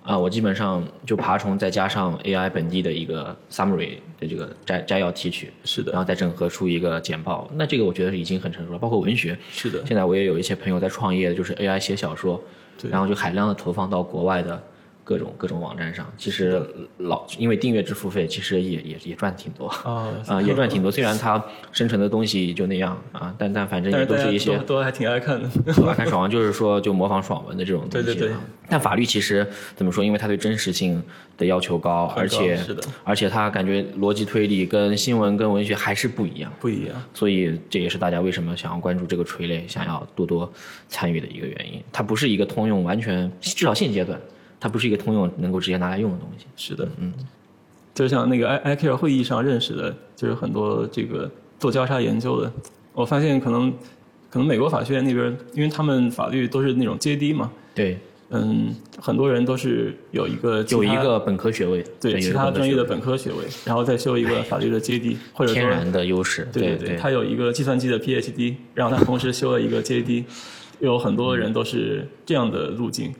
啊，我基本上就爬虫再加上 AI 本地的一个 summary 的这个摘摘要提取，是的然后再整合出一个简报。那这个我觉得已经很成熟了。包括文学，是的，现在我也有一些朋友在创业，就是 AI 写小说，对然后就海量的投放到国外的各种各种网站上。其实老因为订阅制付费，其实也也也赚挺多啊啊、也赚挺多。虽然它生成的东西就那样啊，但但反正也都是一些都都还挺爱看的。爱看爽文就是说就模仿爽文的这种东西、啊。对对对但法律其实怎么说？因为它对真实性的要求高，高而且是的而且它感觉逻辑推理跟新闻跟文学还是不一样。不一样，所以这也是大家为什么想要关注这个垂类，想要多多参与的一个原因。它不是一个通用，完全至少现阶段，它不是一个通用能够直接拿来用的东西。是的，嗯，就像那个 I ICARE 会议上认识的，就是很多这个做交叉研究的，我发现可能可能美国法学院那边，因为他们法律都是那种阶梯嘛，对，嗯，很多人都是有一个有一个本科学位，对其他专业的本科学位，然后再修一个法律的阶低，或者说天然的优势。对对对，他有一个计算机的 PhD，然后他同时修了一个 JD，有很多人都是这样的路径。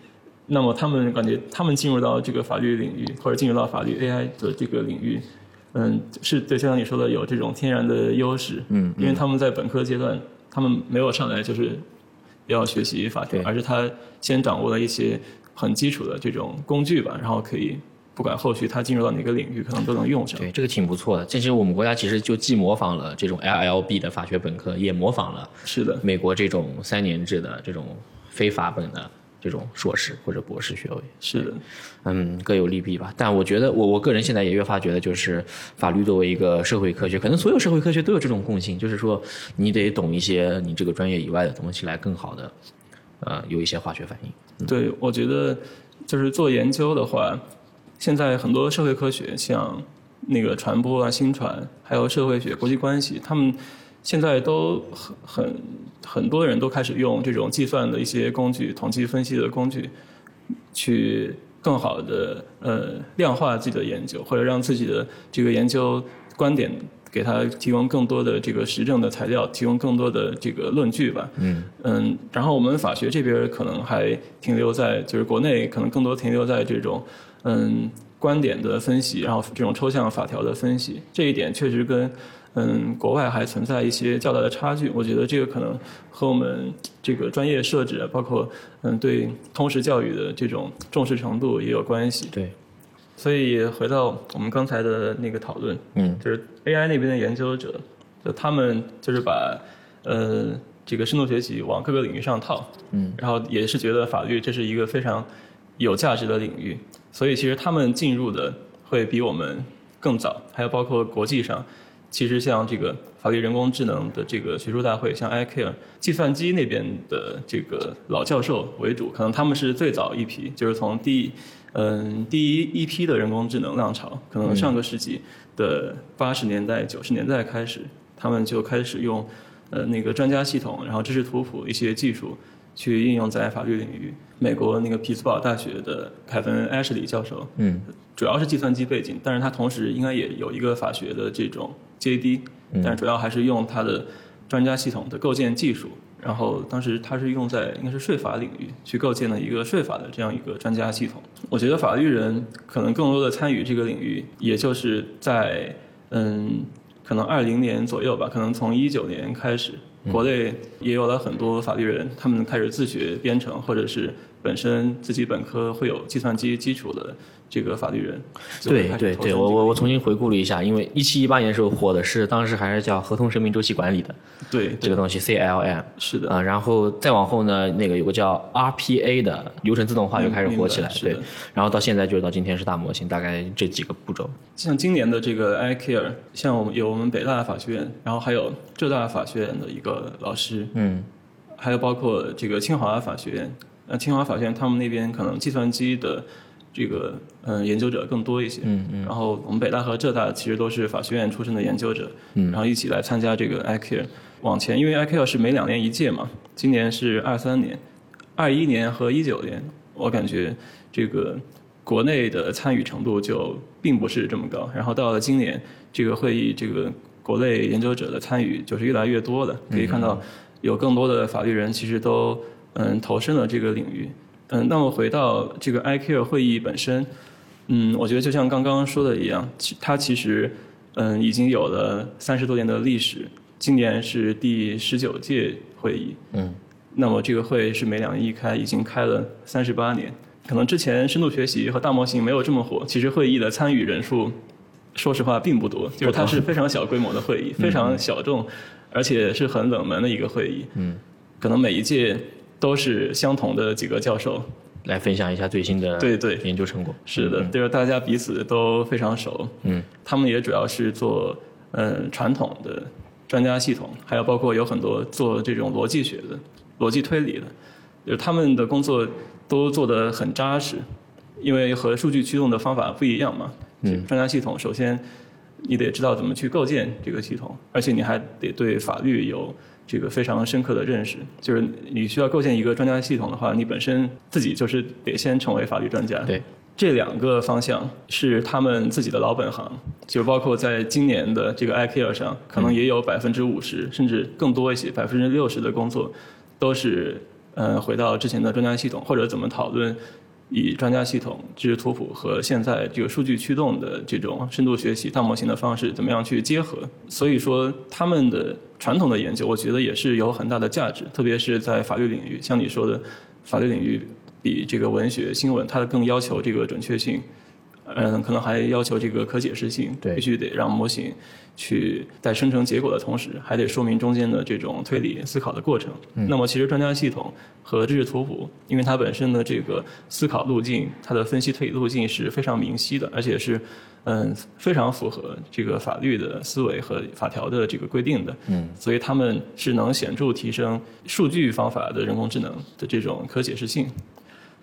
那么他们感觉他们进入到这个法律领域或者进入到法律 AI 的这个领域，嗯，是对，就像你说的有这种天然的优势，嗯，因为他们在本科阶段，他们没有上来就是要学习法条，而是他先掌握了一些很基础的这种工具吧，然后可以。不管后续他进入到哪个领域，可能都能用上。对，这个挺不错的。这其实我们国家其实就既模仿了这种 LLB 的法学本科，也模仿了是的美国这种三年制的这种非法本的这种硕士或者博士学位。是的，嗯，各有利弊吧。但我觉得，我我个人现在也越发觉得，就是法律作为一个社会科学，可能所有社会科学都有这种共性，就是说你得懂一些你这个专业以外的东西，来更好的呃有一些化学反应。对，我觉得就是做研究的话。现在很多社会科学，像那个传播啊、新传，还有社会学、国际关系，他们现在都很很很多人都开始用这种计算的一些工具、统计分析的工具，去更好的呃量化自己的研究，或者让自己的这个研究观点给他提供更多的这个实证的材料，提供更多的这个论据吧。嗯嗯，然后我们法学这边可能还停留在就是国内可能更多停留在这种。嗯，观点的分析，然后这种抽象法条的分析，这一点确实跟嗯国外还存在一些较大的差距。我觉得这个可能和我们这个专业设置，包括嗯对通识教育的这种重视程度也有关系。对，所以回到我们刚才的那个讨论，嗯，就是 AI 那边的研究者，就他们就是把呃这个深度学习往各个领域上套，嗯，然后也是觉得法律这是一个非常有价值的领域。所以其实他们进入的会比我们更早，还有包括国际上，其实像这个法律人工智能的这个学术大会，像 iCare 计算机那边的这个老教授为主，可能他们是最早一批，就是从第嗯第一一批的人工智能浪潮，可能上个世纪的八十年代九十年代开始，他们就开始用呃那个专家系统，然后知识图谱一些技术。去应用在法律领域。美国那个匹兹堡大学的凯文·艾什里教授，嗯，主要是计算机背景，但是他同时应该也有一个法学的这种 JD，但主要还是用它的专家系统的构建技术。然后当时它是用在应该是税法领域去构建了一个税法的这样一个专家系统。我觉得法律人可能更多的参与这个领域，也就是在嗯，可能二零年左右吧，可能从一九年开始。国内也有了很多法律人，他们开始自学编程，或者是本身自己本科会有计算机基础的。这个法律人，对对对，我我我重新回顾了一下，因为一七一八年的时候火的是当时还是叫合同生命周期管理的，对这个东西 CLM 是的啊，然后再往后呢，那个有个叫 RPA 的流程自动化又开始火起来，对，然后到现在就是到今天是大模型，大概这几个步骤。像今年的这个 iCare，像我们有我们北大的法学院，然后还有浙大法学院的一个老师，嗯，还有包括这个清华法学院，那清华法学院他们那边可能计算机的。这个嗯，研究者更多一些。嗯嗯。然后我们北大和浙大其实都是法学院出身的研究者。嗯。然后一起来参加这个 iCare，往前，因为 iCare 是每两年一届嘛，今年是二三年，二一年和一九年，我感觉这个国内的参与程度就并不是这么高。然后到了今年，这个会议，这个国内研究者的参与就是越来越多的，可以看到有更多的法律人其实都嗯投身了这个领域。嗯，那么回到这个 iCare 会议本身，嗯，我觉得就像刚刚说的一样，其它其实嗯已经有了三十多年的历史，今年是第十九届会议，嗯，那么这个会是每两年一开，已经开了三十八年。可能之前深度学习和大模型没有这么火，其实会议的参与人数，说实话并不多，就是它是非常小规模的会议，非常小众，而且是很冷门的一个会议，嗯，可能每一届。都是相同的几个教授来分享一下最新的对对研究成果。是的，就是大家彼此都非常熟。嗯，他们也主要是做嗯传统的专家系统，还有包括有很多做这种逻辑学的、逻辑推理的，就是他们的工作都做得很扎实，因为和数据驱动的方法不一样嘛。嗯，专家系统首先你得知道怎么去构建这个系统，而且你还得对法律有。这个非常深刻的认识，就是你需要构建一个专家系统的话，你本身自己就是得先成为法律专家。对，这两个方向是他们自己的老本行，就包括在今年的这个 iCare 上，可能也有百分之五十甚至更多一些，百分之六十的工作都是嗯回到之前的专家系统，或者怎么讨论以专家系统、知识图谱和现在这个数据驱动的这种深度学习大模型的方式，怎么样去结合？所以说，他们的传统的研究，我觉得也是有很大的价值，特别是在法律领域，像你说的，法律领域比这个文学新闻，它更要求这个准确性。嗯，可能还要求这个可解释性，对必须得让模型去在生成结果的同时，还得说明中间的这种推理思考的过程。那么，其实专家系统和知识图谱，因为它本身的这个思考路径，它的分析推理路径是非常明晰的，而且是嗯非常符合这个法律的思维和法条的这个规定的。嗯，所以他们是能显著提升数据方法的人工智能的这种可解释性。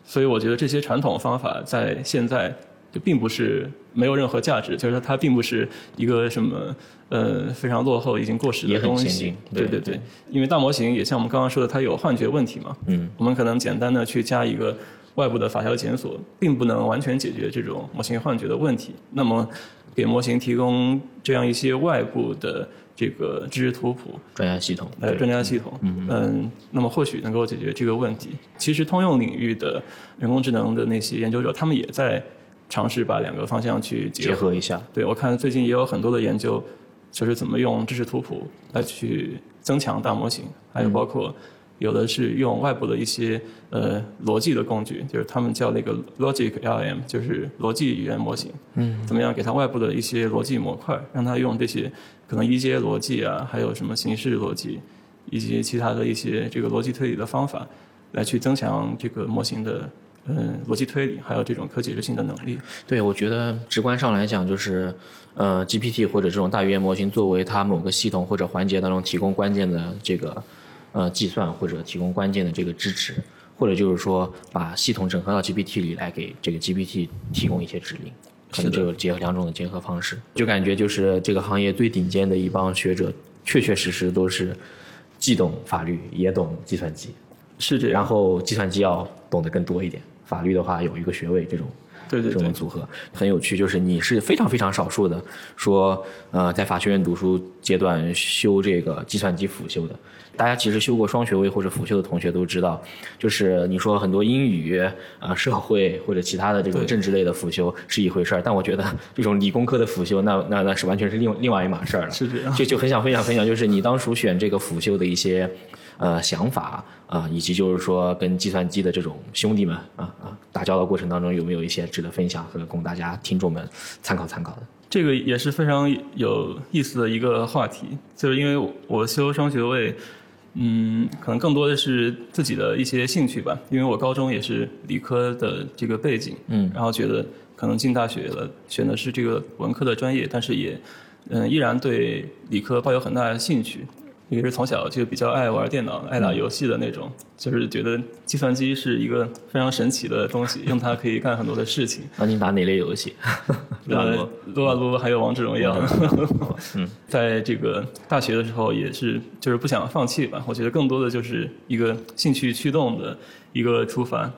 所以我觉得这些传统方法在现在就并不是没有任何价值，就是它并不是一个什么呃非常落后、已经过时的东西。对对对，因为大模型也像我们刚刚说的，它有幻觉问题嘛。嗯，我们可能简单的去加一个外部的法条检索，并不能完全解决这种模型幻觉的问题。那么，给模型提供这样一些外部的这个知识图谱，专家系统，呃，专家系统，嗯那么或许能够解决这个问题。其实，通用领域的人工智能的那些研究者，他们也在尝试把两个方向去结结合一下。对，我看最近也有很多的研究，就是怎么用知识图谱来去增强大模型，还有包括有的是用外部的一些呃逻辑的工具，就是他们叫那个 logic LM，就是逻辑语言模型。嗯，怎么样给它外部的一些逻辑模块，让它用这些可能一阶逻辑啊，还有什么形式逻辑，以及其他的一些这个逻辑推理的方法，来去增强这个模型的嗯逻辑推理，还有这种可解释性的能力。对，我觉得直观上来讲，就是呃，GPT 或者这种大语言模型作为它某个系统或者环节当中提供关键的这个呃计算或者提供关键的这个支持，或者就是说把系统整合到 GPT 里来给这个 GPT 提供一些指令，可能就有结合两种的结合方式，就感觉就是这个行业最顶尖的一帮学者，确确实实都是既懂法律也懂计算机，是这样，然后计算机要懂得更多一点，法律的话有一个学位这种。对对对这种，组合很有趣，就是你是非常非常少数的说，呃，在法学院读书阶段修这个计算机辅修的。大家其实修过双学位或者辅修的同学都知道，就是你说很多英语啊、呃社会或者其他的这种政治类的辅修是一回事儿，但我觉得这种理工科的辅修，那那那是完全是另另外一码事儿了。是这样。就就很想分享分享，就是你当初选这个辅修的一些呃想法啊、以及就是说跟计算机的这种兄弟们啊啊打交道过程当中，有没有一些值得分享和供大家听众们参考参考的？这个也是非常有意思的一个话题，就是因为我修双学位，嗯，可能更多的是自己的一些兴趣吧，因为我高中也是理科的这个背景，嗯，然后觉得可能进大学了，选的是这个文科的专业，但是也，嗯，依然对理科抱有很大的兴趣。也是从小就比较爱玩电脑、爱打游戏的那种，就是觉得计算机是一个非常神奇的东西，用它可以干很多的事情。那你打哪类游戏？呃，撸啊撸还有王者荣耀。嗯，在这个大学的时候也是，就是不想放弃吧。我觉得更多的就是一个兴趣驱动的一个出发。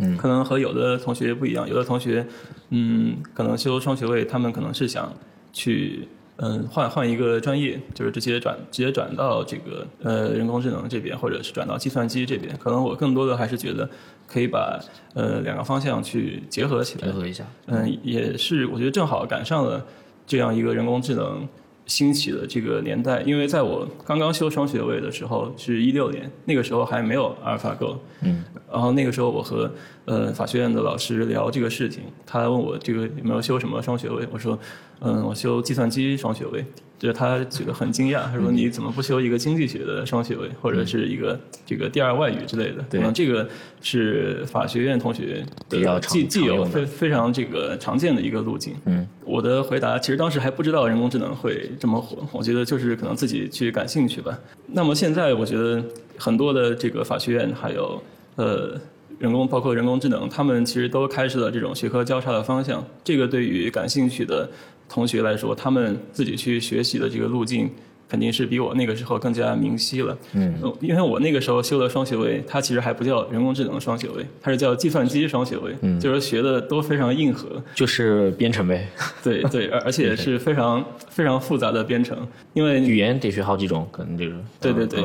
嗯可能和有的同学不一样，有的同学，嗯，可能修双学位，他们可能是想去。嗯，换换一个专业，就是直接转直接转到这个呃人工智能这边，或者是转到计算机这边。可能我更多的还是觉得可以把呃两个方向去结合起来结。合一下。嗯，也是我觉得正好赶上了这样一个人工智能兴起的这个年代，因为在我刚刚修双学位的时候是一六年，那个时候还没有阿尔法狗，嗯，然后那个时候我和呃法学院的老师聊这个事情，他问我这个有没有修什么双学位，我说嗯我修计算机双学位，就是他觉得很惊讶，他说你怎么不修一个经济学的双学位，或者是一个这个第二外语之类的？对可能这个是法学院同学比较常的既既有非非常这个常见的一个路径。嗯，我的回答其实当时还不知道人工智能会这么火，我觉得就是可能自己去感兴趣吧。那么现在我觉得很多的这个法学院还有呃人工包括人工智能，他们其实都开始了这种学科交叉的方向。这个对于感兴趣的同学来说，他们自己去学习的这个路径。肯定是比我那个时候更加明晰了，嗯。呃，因为我那个时候修的双学位，它其实还不叫人工智能双学位，它是叫计算机双学位，嗯。就是学的都非常硬核，就是编程呗，对对，而而且 是非常非常复杂的编程，因为语言得学好几种，可能就是对对对，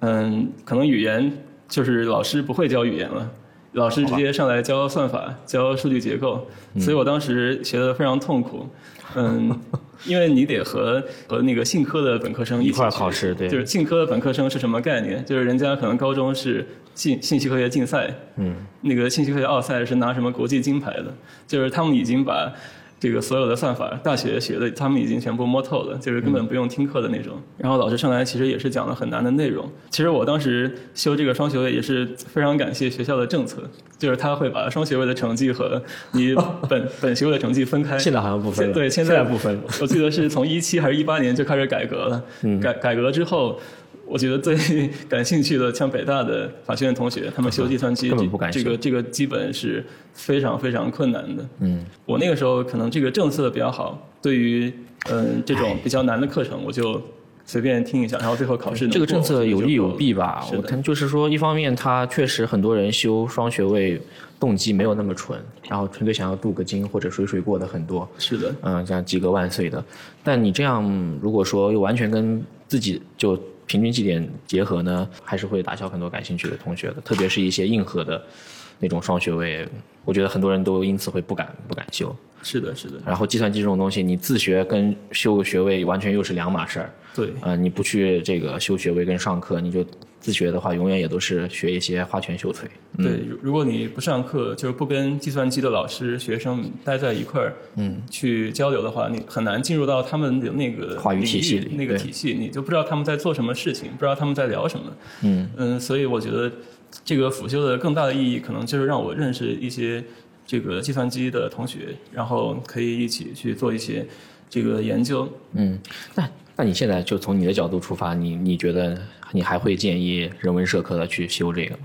嗯，可能语言就是老师不会教语言了，老师直接上来教算法、教数据结构，所以我当时学的非常痛苦。嗯，因为你得和和那个信科的本科生一块考试对。就是信科的本科生是什么概念？就是人家可能高中是信信息科学竞赛，嗯，那个信息科学奥赛是拿什么国际金牌的，就是他们已经把这个所有的算法，大学学的他们已经全部摸透了，就是根本不用听课的那种。然后老师上来其实也是讲了很难的内容。其实我当时修这个双学位也是非常感谢学校的政策，就是他会把双学位的成绩和你本 本学位的成绩分开。现在好像不分了，对，现在不分了。我记得是从一七还是一八年就开始改革了。嗯改改革之后，我觉得最感兴趣的，像北大的法学院同学，他们修计算机，这个这个基本是非常非常困难的。嗯，我那个时候可能这个政策比较好，对于嗯这种比较难的课程，我就随便听一下，然后最后考试这个政策有利有弊吧？我看就是说，一方面它确实很多人修双学位动机没有那么纯，然后纯粹想要镀个金或者水水过的很多，是的，嗯，像及格万岁的。但你这样如果说又完全跟自己就平均绩点结合呢，还是会打消很多感兴趣的同学的，特别是一些硬核的那种双学位，我觉得很多人都因此会不敢不敢修。是的，是的，然后计算机这种东西，你自学跟修学位完全又是两码事儿。对，呃，你不去这个修学位跟上课，你就自学的话，永远也都是学一些花拳绣腿。嗯、对，如如果你不上课，就是不跟计算机的老师、学生待在一块儿，嗯，去交流的话，你很难进入到他们的那个话语体系里那个体系，你就不知道他们在做什么事情，不知道他们在聊什么。嗯嗯，所以我觉得这个辅修的更大的意义，可能就是让我认识一些这个计算机的同学，然后可以一起去做一些这个研究。嗯，那那你现在就从你的角度出发，你你觉得你还会建议人文社科的去修这个吗？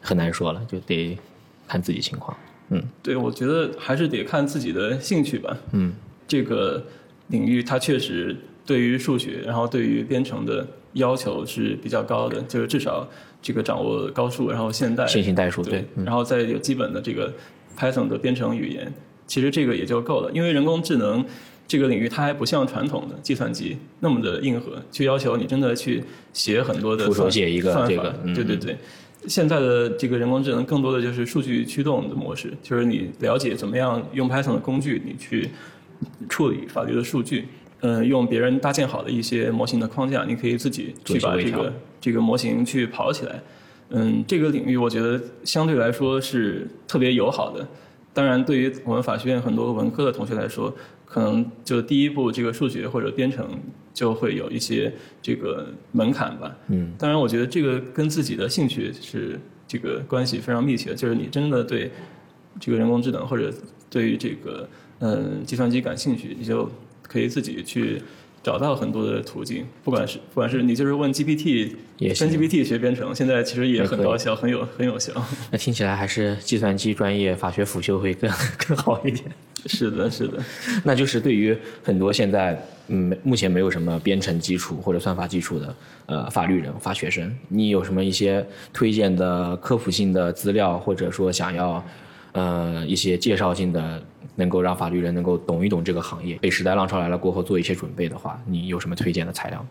很难说了，就得看自己情况。嗯对，我觉得还是得看自己的兴趣吧。嗯这个领域它确实对于数学，然后对于编程的要求是比较高的，就是至少这个掌握高数，然后现代线性代数对然后再有基本的这个 Python 的编程语言，其实这个也就够了。因为人工智能这个领域它还不像传统的计算机那么的硬核，去要求你真的去写很多的徒手算写一个这个嗯对对对。现在的这个人工智能更多的就是数据驱动的模式，就是你了解怎么样用 Python 的工具，你去处理法律的数据。嗯，用别人搭建好的一些模型的框架，你可以自己去把这个这个模型去跑起来。嗯，这个领域我觉得相对来说是特别友好的。当然，对于我们法学院很多文科的同学来说，可能就第一步这个数学或者编程就会有一些这个门槛吧。嗯，当然，我觉得这个跟自己的兴趣是这个关系非常密切的，就是你真的对这个人工智能或者对于这个嗯计算机感兴趣，你就可以自己去找到很多的途径，不管是不管是你就是问 GPT，也行跟 GPT 学编程，现在其实也很高效，很有很有效。那听起来还是计算机专业法学辅修会更 更好一点。是的，是的。那就是对于很多现在嗯目前没有什么编程基础或者算法基础的呃法律人法学生，你有什么一些推荐的科普性的资料，或者说想要呃一些介绍性的，能够让法律人能够懂一懂这个行业，被时代浪潮来了过后做一些准备的话，你有什么推荐的材料？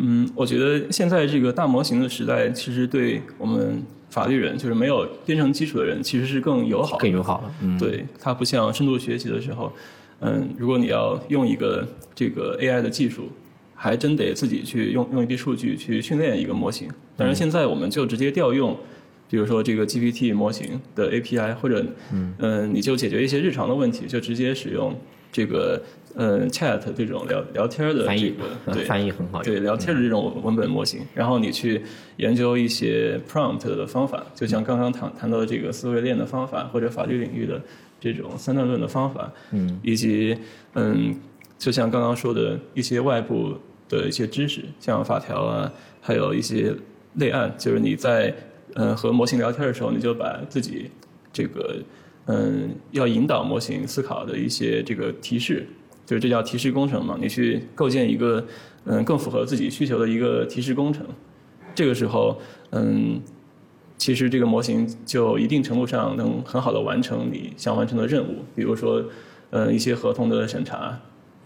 嗯，我觉得现在这个大模型的时代，其实对我们法律人，就是没有编程基础的人，其实是更友好。更友好了，嗯，对，它不像深度学习的时候，嗯，如果你要用一个这个 AI 的技术，还真得自己去用用一批数据去训练一个模型。但是现在我们就直接调用，比如说这个 GPT 模型的 API，或者嗯、你就解决一些日常的问题，就直接使用这个嗯 Chat 这种聊聊天的这翻译个对翻译很好，对聊天的这种文本模型，然后你去研究一些 prompt 的方法，就像刚刚谈谈到的这个思维链的方法，或者法律领域的这种三段论的方法，嗯，以及嗯，就像刚刚说的一些外部的一些知识，像法条啊，还有一些类案，就是你在嗯和模型聊天的时候，你就把自己这个嗯要引导模型思考的一些这个提示，就是这叫提示工程嘛，你去构建一个嗯更符合自己需求的一个提示工程，这个时候嗯。其实这个模型就一定程度上能很好的完成你想完成的任务，比如说，呃，一些合同的审查，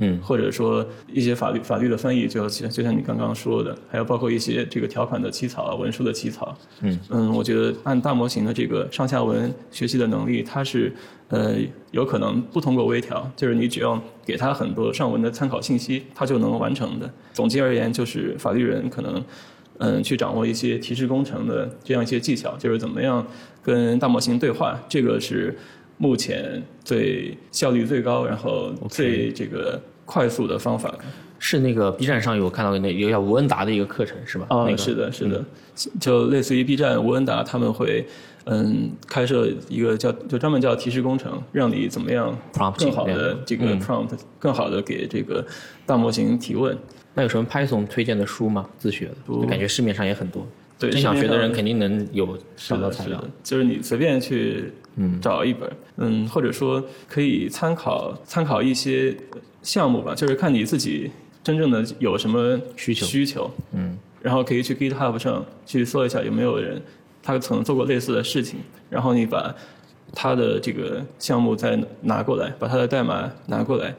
嗯或者说一些法律法律的翻译，就像就像你刚刚说的，还有包括一些这个条款的起草、文书的起草。嗯嗯，我觉得按大模型的这个上下文学习的能力，它是呃有可能不通过微调，就是你只要给它很多上文的参考信息，它就能完成的。总结而言，就是法律人可能嗯去掌握一些提示工程的这样一些技巧，就是怎么样跟大模型对话，这个是目前最效率最高，然后最这个快速的方法。是那个 B 站上有看到那有叫吴恩达的一个课程是吧？啊、那个是的，是的，就类似于 B 站、吴恩达他们会，嗯，开设一个叫就专门叫提示工程，让你怎么样更好的这个嗯 prompt，、更好的给这个大模型提问。那有什么 Python 推荐的书吗？自学的，感觉市面上也很多。对真想学的人肯定能有，找到材料的。，就是你随便去找一本，嗯，或者说可以参考参考一些项目吧，就是看你自己真正的有什么需求。需求，嗯，然后可以去 GitHub 上去搜一下有没有人他曾做过类似的事情，然后你把他的这个项目再拿过来，把他的代码拿过来，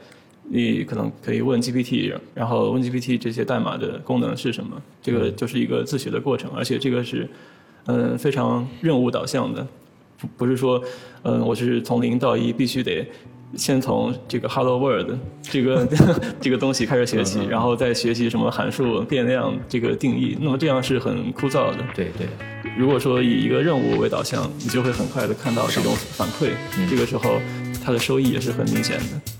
你可能可以问 GPT，然后问 GPT 这些代码的功能是什么，这个就是一个自学的过程，而且这个是嗯非常任务导向的，不不是说嗯我是从零到一必须得。先从这个 Hello World 这个 这个东西开始学习，然后再学习什么函数、变量这个定义，那么这样是很枯燥的。对对，如果说以一个任务为导向，你就会很快的看到这种反馈，这个时候它的收益也是很明显的。